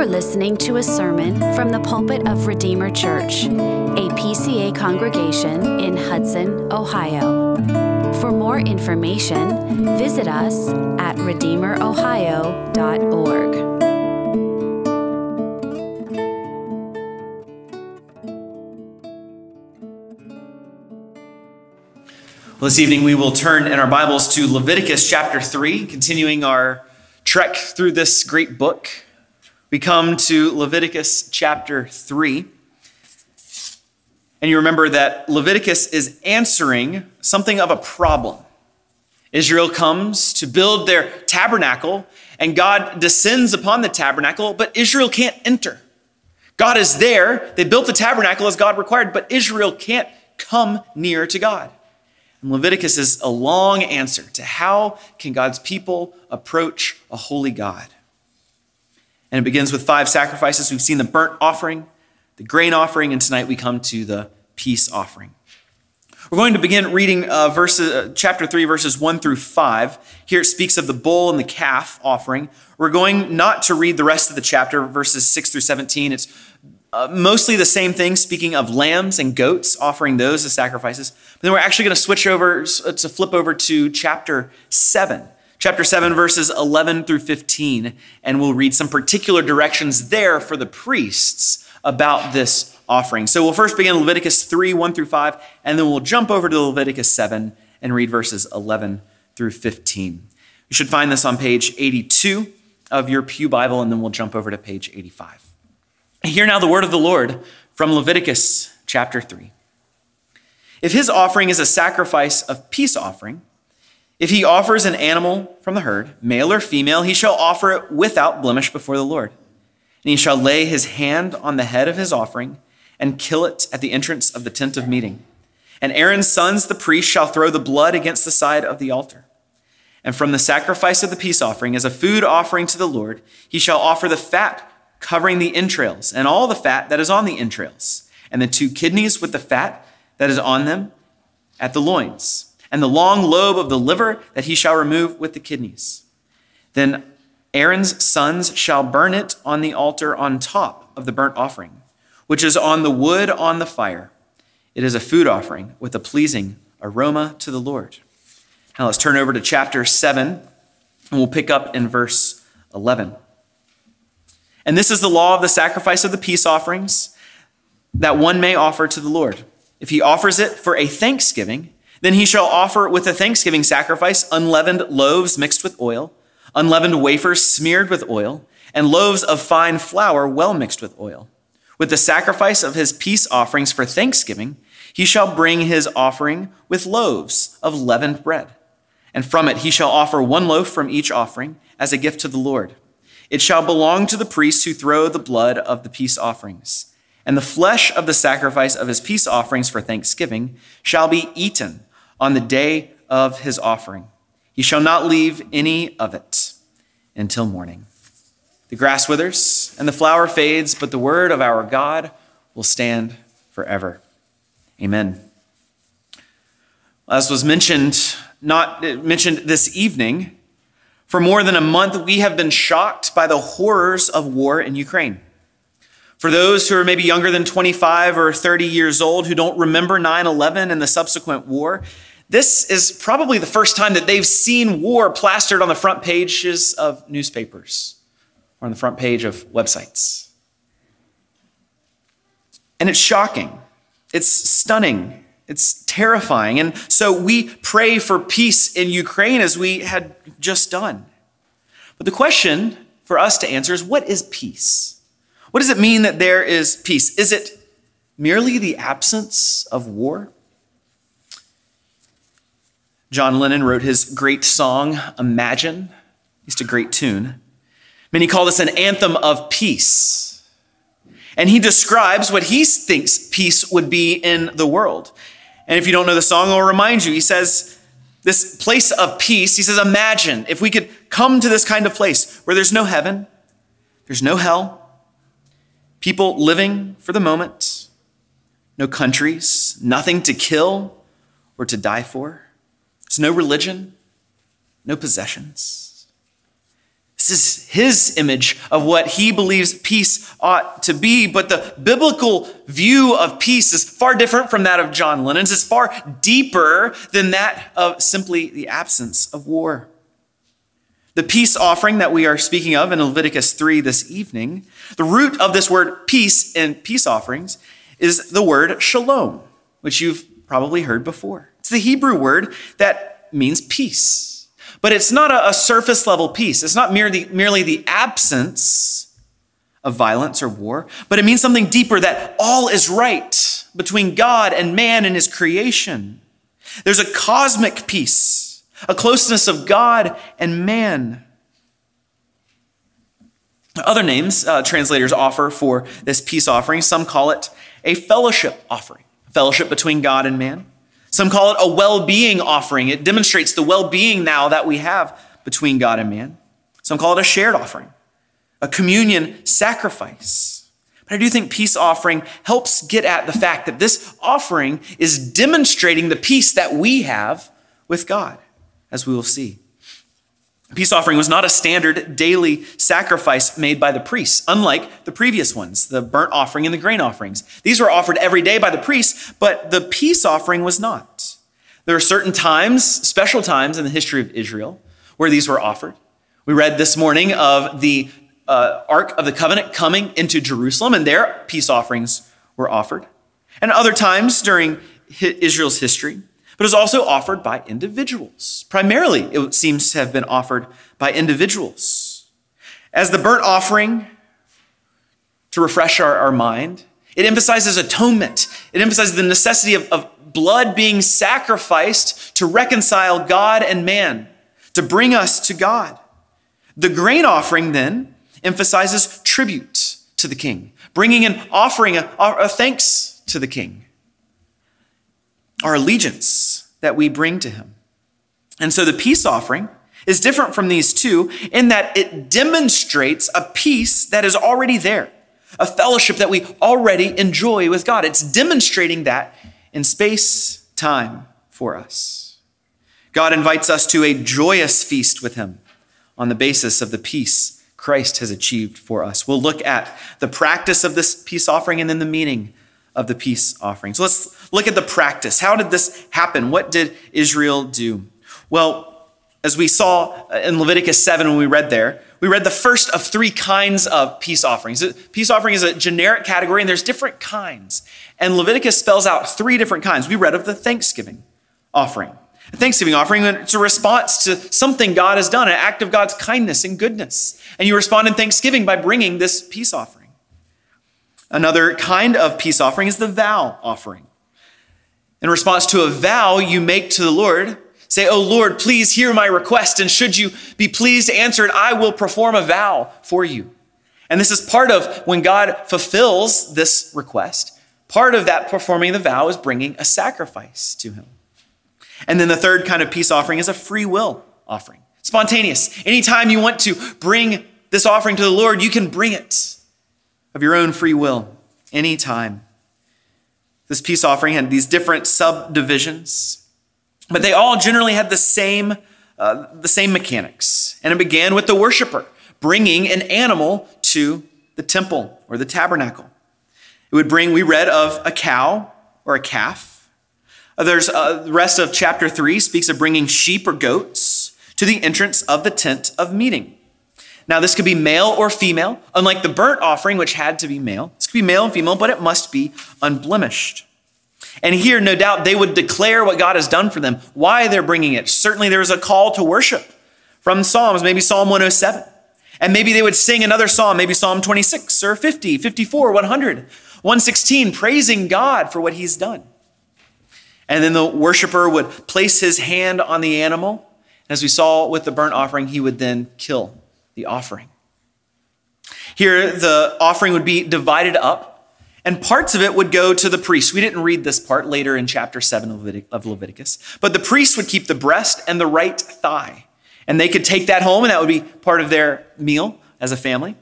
are listening to a sermon from the pulpit of Redeemer Church, a PCA congregation in Hudson, Ohio. For more information, visit us at redeemerohio.org. Well, this evening we will turn in our Bibles to Leviticus chapter 3, continuing our trek through this great book. We come to Leviticus chapter 3. And you remember that Leviticus is answering something of a problem. Israel comes to build their tabernacle, and God descends upon the tabernacle, but Israel can't enter. God is there. They built the tabernacle as God required, but Israel can't come near to God. And Leviticus is a long answer to how can God's people approach a holy God. And it begins with five sacrifices. We've seen the burnt offering, the grain offering, and tonight we come to the peace offering. We're going to begin reading uh, verses, uh, chapter 3, verses 1 through 5. Here it speaks of the bull and the calf offering. We're going not to read the rest of the chapter, verses 6 through 17. It's uh, mostly the same thing, speaking of lambs and goats, offering those as sacrifices. But then we're actually going to switch over to flip over to chapter 7. Chapter 7, verses 11 through 15, and we'll read some particular directions there for the priests about this offering. So we'll first begin Leviticus 3, 1 through 5, and then we'll jump over to Leviticus 7 and read verses 11 through 15. You should find this on page 82 of your Pew Bible, and then we'll jump over to page 85. Hear now the word of the Lord from Leviticus chapter 3. If his offering is a sacrifice of peace offering, if he offers an animal from the herd, male or female, he shall offer it without blemish before the Lord. And he shall lay his hand on the head of his offering and kill it at the entrance of the tent of meeting. And Aaron's sons, the priests, shall throw the blood against the side of the altar. And from the sacrifice of the peace offering, as a food offering to the Lord, he shall offer the fat covering the entrails and all the fat that is on the entrails, and the two kidneys with the fat that is on them at the loins, and the long lobe of the liver that he shall remove with the kidneys. Then Aaron's sons shall burn it on the altar on top of the burnt offering, which is on the wood on the fire. It is a food offering with a pleasing aroma to the Lord. Now let's turn over to chapter 7, and we'll pick up in verse 11. And this is the law of the sacrifice of the peace offerings that one may offer to the Lord. If he offers it for a thanksgiving, then he shall offer with a thanksgiving sacrifice unleavened loaves mixed with oil, unleavened wafers smeared with oil, and loaves of fine flour well mixed with oil. With the sacrifice of his peace offerings for thanksgiving, he shall bring his offering with loaves of leavened bread. And from it he shall offer one loaf from each offering as a gift to the Lord. It shall belong to the priests who throw the blood of the peace offerings. And the flesh of the sacrifice of his peace offerings for thanksgiving shall be eaten on the day of his offering. He shall not leave any of it until morning. The grass withers and the flower fades, but the word of our God will stand forever. Amen. As was mentioned, not mentioned this evening, for more than a month, we have been shocked by the horrors of war in Ukraine. For those who are maybe younger than 25 or 30 years old who don't remember 9 11 and the subsequent war, this is probably the first time that they've seen war plastered on the front pages of newspapers or on the front page of websites. And it's shocking, it's stunning, it's terrifying. And so we pray for peace in Ukraine as we had just done. But the question for us to answer is what is peace? What does it mean that there is peace? Is it merely the absence of war? John Lennon wrote his great song, Imagine. It's a great tune. Many call this an anthem of peace. And he describes what he thinks peace would be in the world. And if you don't know the song, I'll remind you. He says, This place of peace, he says, Imagine if we could come to this kind of place where there's no heaven, there's no hell, people living for the moment, no countries, nothing to kill or to die for. There's no religion, no possessions. This is his image of what he believes peace ought to be. But the biblical view of peace is far different from that of John Lennon's. It's far deeper than that of simply the absence of war. The peace offering that we are speaking of in Leviticus 3 this evening, the root of this word peace in peace offerings is the word shalom, which you've probably heard before. It's the Hebrew word that means peace. But it's not a, a surface level peace. It's not merely, merely the absence of violence or war, but it means something deeper that all is right between God and man and his creation. There's a cosmic peace, a closeness of God and man. Other names uh, translators offer for this peace offering, some call it a fellowship offering, fellowship between God and man. Some call it a well being offering. It demonstrates the well being now that we have between God and man. Some call it a shared offering, a communion sacrifice. But I do think peace offering helps get at the fact that this offering is demonstrating the peace that we have with God, as we will see. Peace offering was not a standard daily sacrifice made by the priests, unlike the previous ones, the burnt offering and the grain offerings. These were offered every day by the priests, but the peace offering was not. There are certain times, special times in the history of Israel, where these were offered. We read this morning of the uh, Ark of the Covenant coming into Jerusalem, and there peace offerings were offered. And other times during Israel's history, but is also offered by individuals. Primarily, it seems to have been offered by individuals. As the burnt offering to refresh our, our mind, it emphasizes atonement. It emphasizes the necessity of, of blood being sacrificed to reconcile God and man, to bring us to God. The grain offering then emphasizes tribute to the king, bringing an offering, a, a thanks to the king our allegiance that we bring to him. And so the peace offering is different from these two in that it demonstrates a peace that is already there, a fellowship that we already enjoy with God. It's demonstrating that in space, time for us. God invites us to a joyous feast with him on the basis of the peace Christ has achieved for us. We'll look at the practice of this peace offering and then the meaning of the peace offering. So let's look at the practice. How did this happen? What did Israel do? Well, as we saw uh, in Leviticus 7 when we read there, we read the first of three kinds of peace offerings. Uh, peace offering is a generic category, and there's different kinds. And Leviticus spells out three different kinds. We read of the thanksgiving offering. A thanksgiving offering, it's a response to something God has done, an act of God's kindness and goodness. And you respond in thanksgiving by bringing this peace offering. Another kind of peace offering is the vow offering. In response to a vow you make to the Lord, say, Oh Lord, please hear my request, and should you be pleased to answer it, I will perform a vow for you. And this is part of when God fulfills this request. Part of that performing the vow is bringing a sacrifice to Him. And then the third kind of peace offering is a free will offering, spontaneous. Anytime you want to bring this offering to the Lord, you can bring it of your own free will anytime. This peace offering had these different subdivisions, but they all generally had the same, uh, the same mechanics. And it began with the worshiper bringing an animal to the temple or the tabernacle. It would bring, we read of a cow or a calf. Uh, there's uh, the rest of chapter 3 speaks of bringing sheep or goats to the entrance of the tent of meeting. Now, this could be male or female, unlike the burnt offering, which had to be male. This could be male and female, but it must be unblemished. And here, no doubt, they would declare what God has done for them, why they're bringing it. Certainly, there's a call to worship from Psalms, maybe Psalm 107. And maybe they would sing another psalm, maybe Psalm 26 or 50, 54, 100, 116, praising God for what he's done. And then the worshiper would place his hand on the animal. As we saw with the burnt offering, he would then kill the offering. Here, the offering would be divided up, and parts of it would go to the priest. We didn't read this part later in chapter 7 of Leviticus, but the priest would keep the breast and the right thigh, and they could take that home, and that would be part of their meal as a family.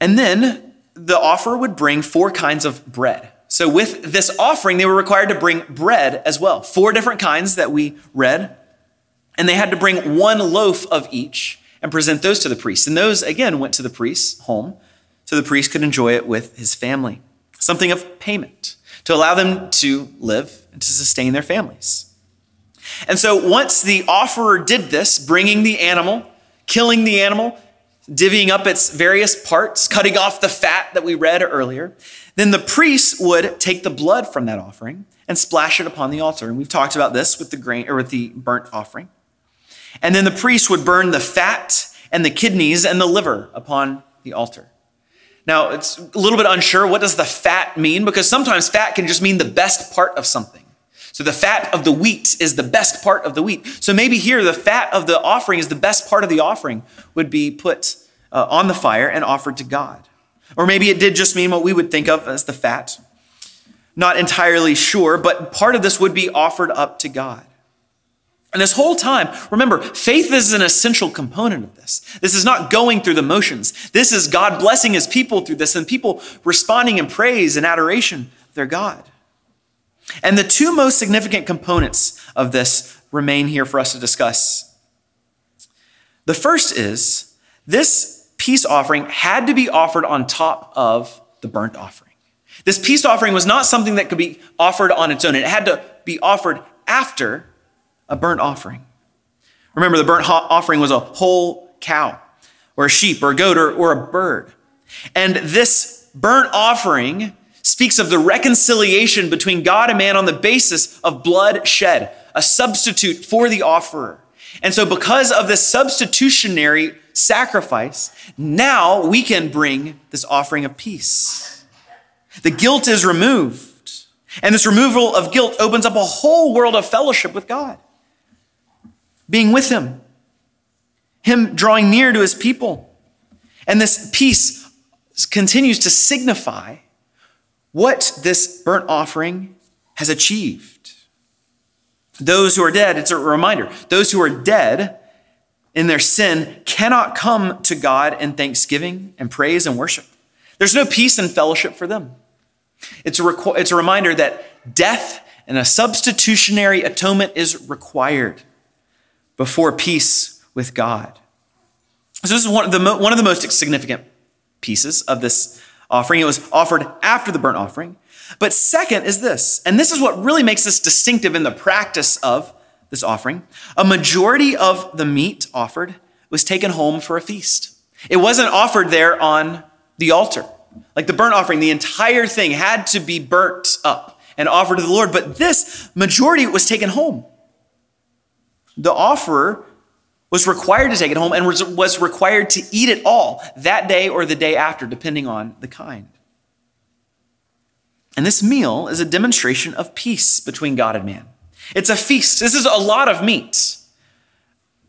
And then the offerer would bring four kinds of bread. So, with this offering, they were required to bring bread as well. Four different kinds that we read And they had to bring one loaf of each and present those to the priest. And those, again, went to the priest's home so the priest could enjoy it with his family. Something of payment to allow them to live and to sustain their families. And so once the offerer did this, bringing the animal, killing the animal, divvying up its various parts, cutting off the fat that we read earlier, then the priest would take the blood from that offering and splash it upon the altar. And we've talked about this with the grain or with the burnt offering. And then the priest would burn the fat and the kidneys and the liver upon the altar. Now, it's a little bit unsure what does the fat mean because sometimes fat can just mean the best part of something. So the fat of the wheat is the best part of the wheat. So maybe here the fat of the offering is the best part of the offering would be put uh, on the fire and offered to God. Or maybe it did just mean what we would think of as the fat. Not entirely sure, but part of this would be offered up to God. And this whole time, remember, faith is an essential component of this. This is not going through the motions. This is God blessing his people through this and people responding in praise and adoration of their God. And the two most significant components of this remain here for us to discuss. The first is this peace offering had to be offered on top of the burnt offering. This peace offering was not something that could be offered on its own, it had to be offered after a burnt offering. Remember, the burnt offering was a whole cow, or a sheep, or a goat, or, or a bird. And this burnt offering speaks of the reconciliation between God and man on the basis of blood shed, a substitute for the offerer. And so, because of this substitutionary sacrifice, now we can bring this offering of peace. The guilt is removed. And this removal of guilt opens up a whole world of fellowship with God being with him, him drawing near to his people. And this peace continues to signify what this burnt offering has achieved. Those who are dead, it's a reminder, those who are dead in their sin cannot come to God in thanksgiving and praise and worship. There's no peace and fellowship for them. It's a, requ- it's a reminder that death and a substitutionary atonement is required before peace with God. So, this is one of, the, one of the most significant pieces of this offering. It was offered after the burnt offering. But second is this, and this is what really makes this distinctive in the practice of this offering. A majority of the meat offered was taken home for a feast. It wasn't offered there on the altar. Like the burnt offering, the entire thing had to be burnt up and offered to the Lord, but this majority was taken home the offerer was required to take it home and was required to eat it all that day or the day after, depending on the kind. And this meal is a demonstration of peace between God and man. It's a feast. This is a lot of meat.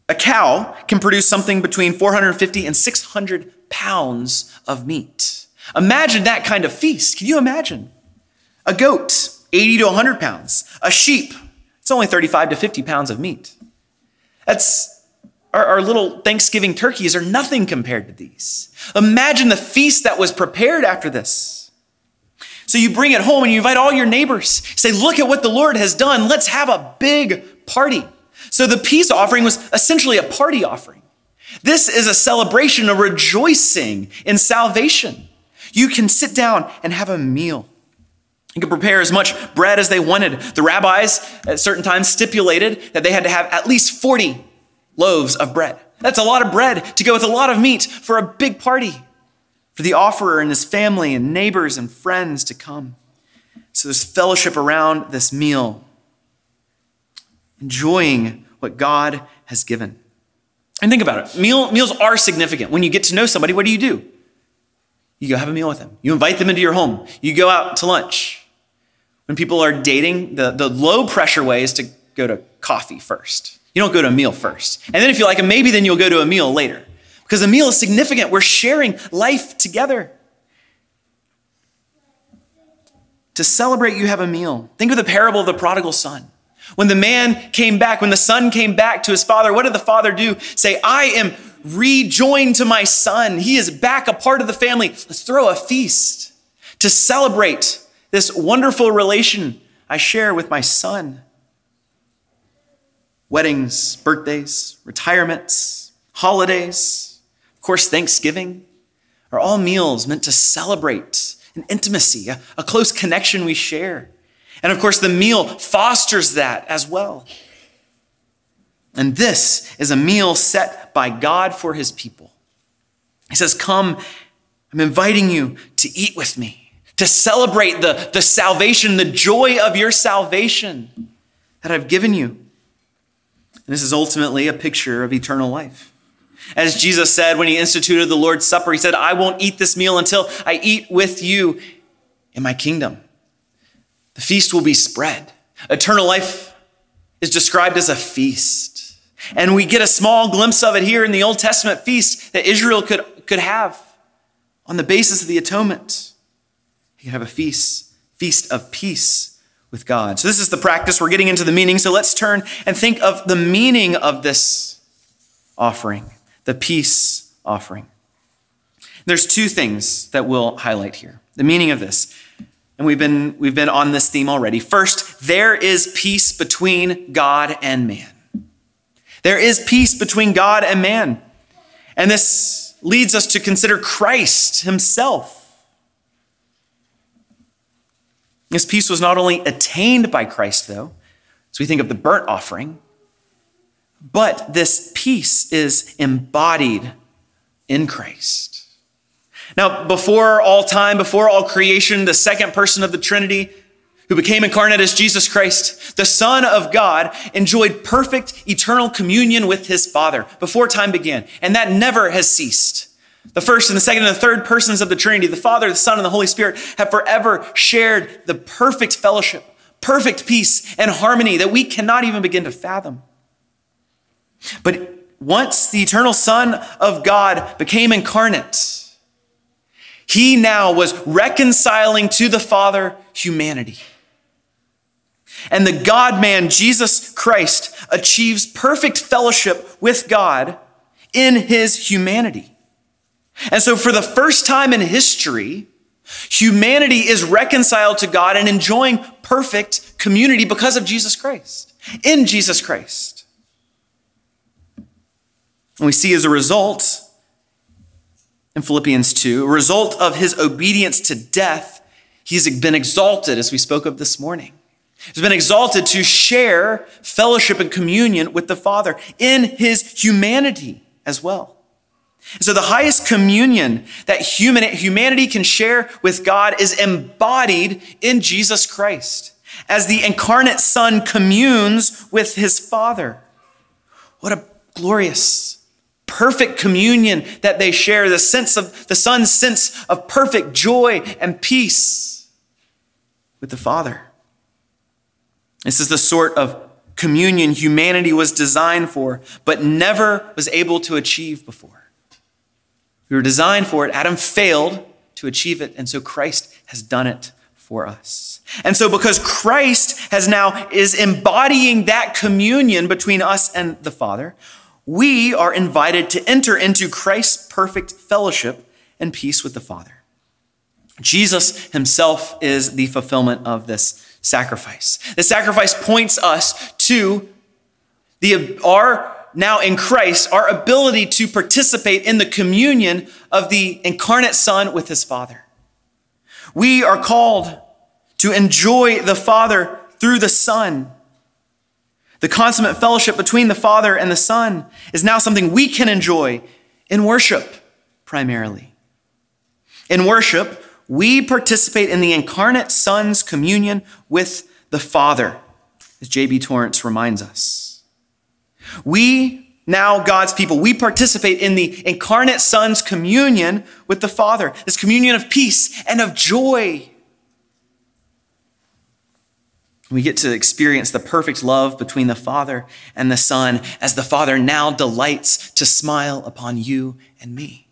A cow can produce something between 450 and 600 pounds of meat. Imagine that kind of feast. Can you imagine? A goat, 80 to 100 pounds. A sheep, it's only 35 to 50 pounds of meat. That's our, our, little Thanksgiving turkeys are nothing compared to these. Imagine the feast that was prepared after this. So you bring it home and you invite all your neighbors. Say, look at what the Lord has done. Let's have a big party. So the peace offering was essentially a party offering. This is a celebration, a rejoicing in salvation. You can sit down and have a meal. You could prepare as much bread as they wanted. The rabbis at certain times stipulated that they had to have at least 40 loaves of bread. That's a lot of bread to go with a lot of meat for a big party, for the offerer and his family and neighbors and friends to come. So there's fellowship around this meal, enjoying what God has given. And think about it meal, meals are significant. When you get to know somebody, what do you do? You go have a meal with them. You invite them into your home. You go out to lunch. When people are dating, the, the low pressure way is to go to coffee first. You don't go to a meal first. And then if you like them, maybe then you'll go to a meal later. Because a meal is significant. We're sharing life together. To celebrate, you have a meal. Think of the parable of the prodigal son. When the man came back, when the son came back to his father, what did the father do? Say, I am rejoined to my son. He is back a part of the family. Let's throw a feast to celebrate this wonderful relation I share with my son. weddings, birthdays, retirements, holidays, of course, Thanksgiving, are all meals meant to celebrate an intimacy, a, a close connection we share. And of course, the meal fosters that as well. And this is a meal set by God for his people. He says, Come, I'm inviting you to eat with me, to celebrate the, the salvation, the joy of your salvation that I've given you. And this is ultimately a picture of eternal life. As Jesus said when he instituted the Lord's Supper, he said, I won't eat this meal until I eat with you in my kingdom. The feast will be spread. Eternal life is described as a feast. And we get a small glimpse of it here in the Old Testament feast that Israel could, could have on the basis of the atonement. You have a feast, feast of peace with God. So this is the practice. We're getting into the meaning. So let's turn and think of the meaning of this offering the peace offering. There's two things that we'll highlight here. The meaning of this. And we've been, we've been on this theme already. First, there is peace between God and man. There is peace between God and man. And this leads us to consider Christ himself. This peace was not only attained by Christ, though, as we think of the burnt offering, but this peace is embodied in Christ. Now, before all time, before all creation, the second person of the Trinity, who became incarnate as Jesus Christ, the Son of God, enjoyed perfect eternal communion with his Father before time began. And that never has ceased. The first and the second and the third persons of the Trinity, the Father, the Son, and the Holy Spirit, have forever shared the perfect fellowship, perfect peace, and harmony that we cannot even begin to fathom. But once the eternal Son of God became incarnate, he now was reconciling to the Father humanity. And the God man, Jesus Christ, achieves perfect fellowship with God in his humanity. And so, for the first time in history, humanity is reconciled to God and enjoying perfect community because of Jesus Christ, in Jesus Christ. And we see as a result in Philippians 2, a result of his obedience to death, he's been exalted, as we spoke of this morning. He's been exalted to share fellowship and communion with the Father in his humanity as well. So the highest communion that human, humanity can share with God is embodied in Jesus Christ as the incarnate Son communes with his Father. What a glorious perfect communion that they share, the sense of the Son's sense of perfect joy and peace with the Father. This is the sort of communion humanity was designed for, but never was able to achieve before. We were designed for it. Adam failed to achieve it, and so Christ has done it for us. And so because Christ has now is embodying that communion between us and the Father, we are invited to enter into Christ's perfect fellowship and peace with the Father. Jesus himself is the fulfillment of this sacrifice. The sacrifice points us to the, our, now in Christ, our ability to participate in the communion of the incarnate Son with his Father. We are called to enjoy the Father through the Son the consummate fellowship between the Father and the Son is now something we can enjoy in worship primarily. In worship, we participate in the incarnate Son's communion with the Father, as J.B. Torrance reminds us. We, now God's people, we participate in the incarnate Son's communion with the Father, this communion of peace and of joy we get to experience the perfect love between the Father and the Son as the Father now delights to smile upon you and me.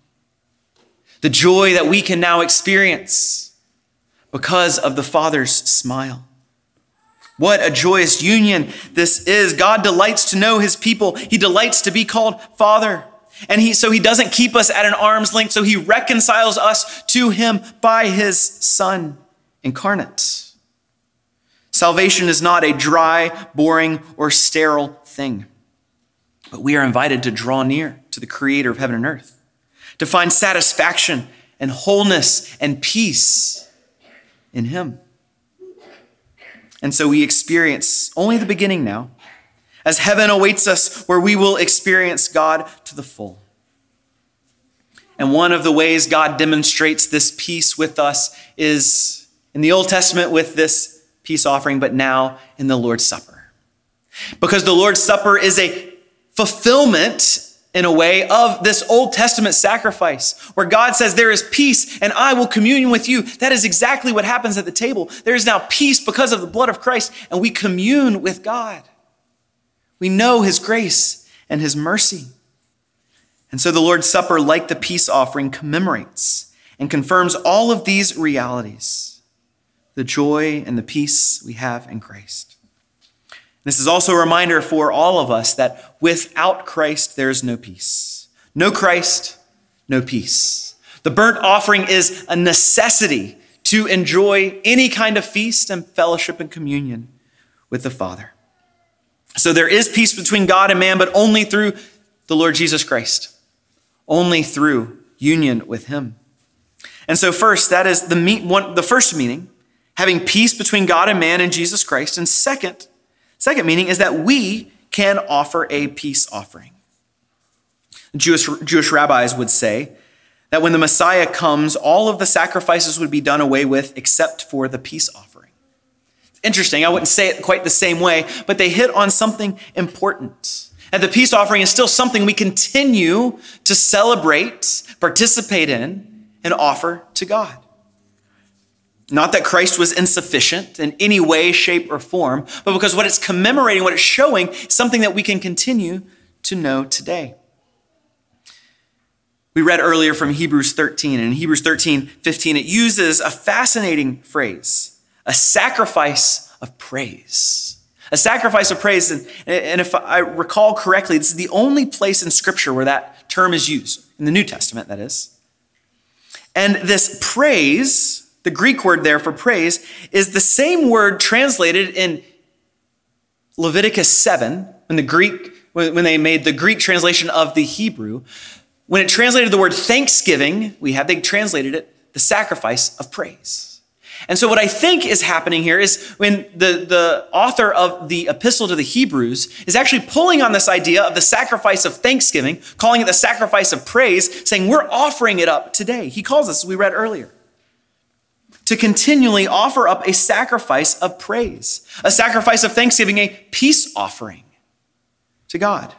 The joy that we can now experience because of the Father's smile. What a joyous union this is. God delights to know his people. He delights to be called Father. And he, so he doesn't keep us at an arm's length, so he reconciles us to him by his Son incarnate. Salvation is not a dry, boring, or sterile thing. But we are invited to draw near to the creator of heaven and earth, to find satisfaction and wholeness and peace in him. And so we experience only the beginning now, as heaven awaits us, where we will experience God to the full. And one of the ways God demonstrates this peace with us is in the Old Testament with this peace offering, but now in the Lord's Supper. Because the Lord's Supper is a fulfillment in a way of this Old Testament sacrifice where God says, There is peace and I will commune with you. That is exactly what happens at the table. There is now peace because of the blood of Christ, and we commune with God. We know his grace and his mercy. And so the Lord's Supper, like the peace offering, commemorates and confirms all of these realities the joy and the peace we have in Christ. This is also a reminder for all of us that without Christ, there is no peace. No Christ, no peace. The burnt offering is a necessity to enjoy any kind of feast and fellowship and communion with the Father. So there is peace between God and man, but only through the Lord Jesus Christ only through union with him. And so first, that is the, meet, one, the first meaning, having peace between God and man and Jesus Christ. And second, second meaning is that we can offer a peace offering. Jewish, Jewish rabbis would say that when the Messiah comes, all of the sacrifices would be done away with except for the peace offering. Interesting, I wouldn't say it quite the same way, but they hit on something important. And the peace offering is still something we continue to celebrate, participate in, and offer to God. Not that Christ was insufficient in any way, shape, or form, but because what it's commemorating, what it's showing, is something that we can continue to know today. We read earlier from Hebrews 13, and in Hebrews 13, 15, it uses a fascinating phrase, a sacrifice of praise a sacrifice of praise. And, and if I recall correctly, this is the only place in Scripture where that term is used, in the New Testament, that is. And this praise, the Greek word there for praise, is the same word translated in Leviticus 7, when the Greek, when they made the Greek translation of the Hebrew. When it translated the word thanksgiving, we have, they translated it the sacrifice of praise. And so, what I think is happening here is when the, the author of the epistle to the Hebrews is actually pulling on this idea of the sacrifice of thanksgiving, calling it the sacrifice of praise, saying, We're offering it up today. He calls us, we read earlier, to continually offer up a sacrifice of praise, a sacrifice of thanksgiving, a peace offering to God.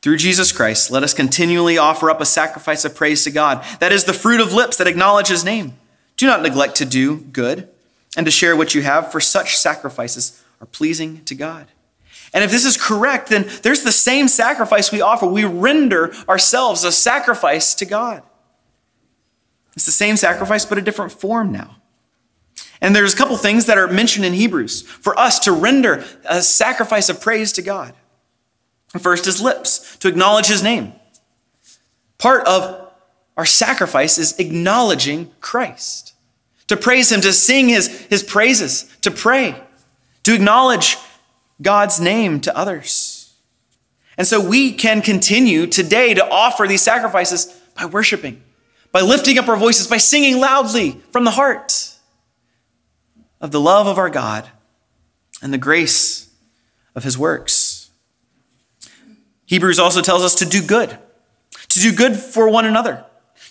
Through Jesus Christ, let us continually offer up a sacrifice of praise to God. That is the fruit of lips that acknowledge his name. Do not neglect to do good and to share what you have, for such sacrifices are pleasing to God. And if this is correct, then there's the same sacrifice we offer. We render ourselves a sacrifice to God. It's the same sacrifice, but a different form now. And there's a couple things that are mentioned in Hebrews for us to render a sacrifice of praise to God. First is lips, to acknowledge his name. Part of our sacrifice is acknowledging Christ, to praise Him, to sing His, his praises, to pray, to acknowledge God's name to others. And so we can continue today to offer these sacrifices by worshiping, by lifting up our voices, by singing loudly from the heart of the love of our God and the grace of His works. Hebrews also tells us to do good, to do good for one another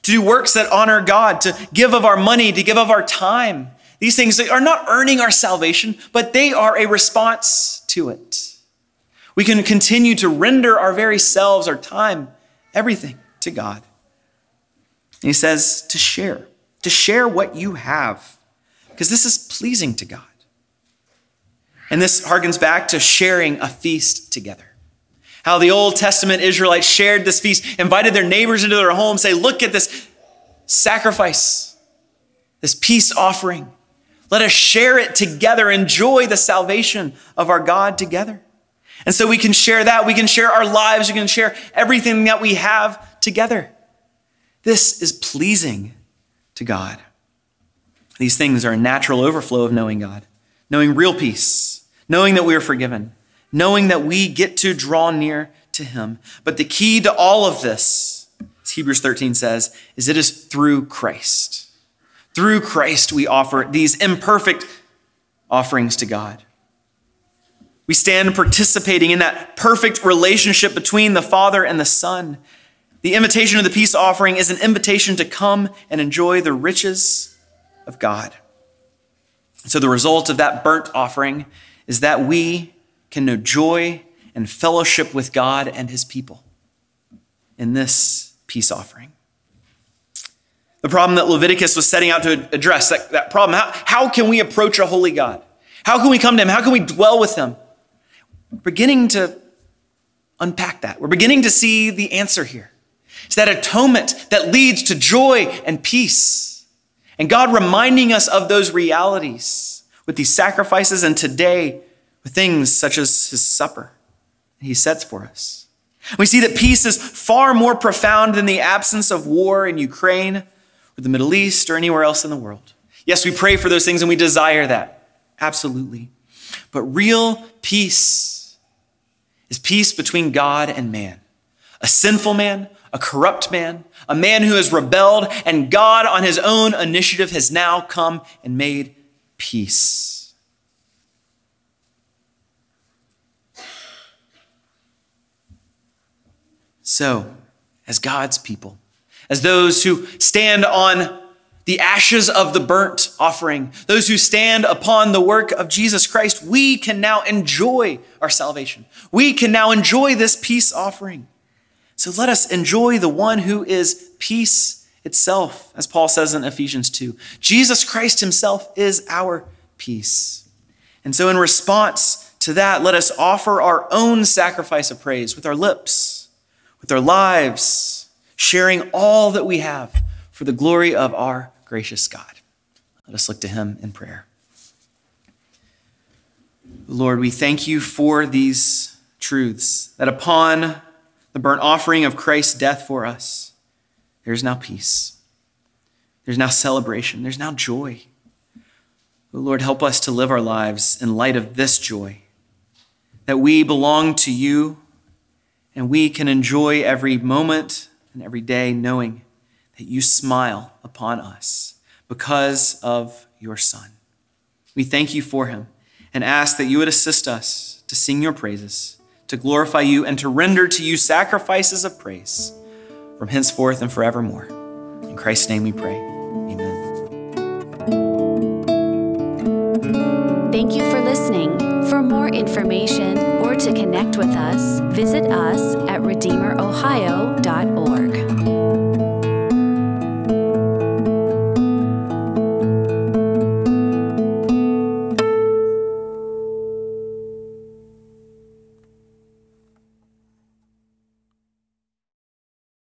to do works that honor God, to give of our money, to give of our time. These things are not earning our salvation, but they are a response to it. We can continue to render our very selves, our time, everything to God. And he says to share, to share what you have, because this is pleasing to God. And this harkens back to sharing a feast together. How the Old Testament Israelites shared this feast, invited their neighbors into their home, say, Look at this sacrifice, this peace offering. Let us share it together, enjoy the salvation of our God together. And so we can share that. We can share our lives. We can share everything that we have together. This is pleasing to God. These things are a natural overflow of knowing God, knowing real peace, knowing that we are forgiven, knowing that we get to draw near to him. But the key to all of this, as Hebrews 13 says, is it is through Christ. Through Christ, we offer these imperfect offerings to God. We stand participating in that perfect relationship between the Father and the Son. The invitation of the peace offering is an invitation to come and enjoy the riches of God. So, the result of that burnt offering is that we can know joy and fellowship with God and his people in this peace offering. The problem that Leviticus was setting out to address, that, that problem, how, how can we approach a holy God? How can we come to him? How can we dwell with him? We're beginning to unpack that. We're beginning to see the answer here. It's that atonement that leads to joy and peace. And God reminding us of those realities with these sacrifices and today with things such as his supper he sets for us. We see that peace is far more profound than the absence of war in Ukraine or the Middle East or anywhere else in the world. Yes, we pray for those things and we desire that. Absolutely. But real peace is peace between God and man. A sinful man, a corrupt man, a man who has rebelled, and God, on his own initiative, has now come and made peace. So, as God's people, as those who stand on the ashes of the burnt offering, those who stand upon the work of Jesus Christ, we can now enjoy our salvation. We can now enjoy this peace offering. So let us enjoy the one who is peace itself, as Paul says in Ephesians 2. Jesus Christ himself is our peace. And so, in response to that, let us offer our own sacrifice of praise with our lips with our lives, sharing all that we have for the glory of our gracious God. Let us look to him in prayer. Lord, we thank you for these truths that upon the burnt offering of Christ's death for us, there's now peace. There's now celebration. There's now joy. Oh, Lord, help us to live our lives in light of this joy, that we belong to you and we can enjoy every moment and every day knowing that you smile upon us because of your Son. We thank you for him and ask that you would assist us to sing your praises, to glorify you, and to render to you sacrifices of praise from henceforth and forevermore. In Christ's name we pray. Amen. Thank you for listening. For more information or to connect with us, visit us at redeemerohio.org.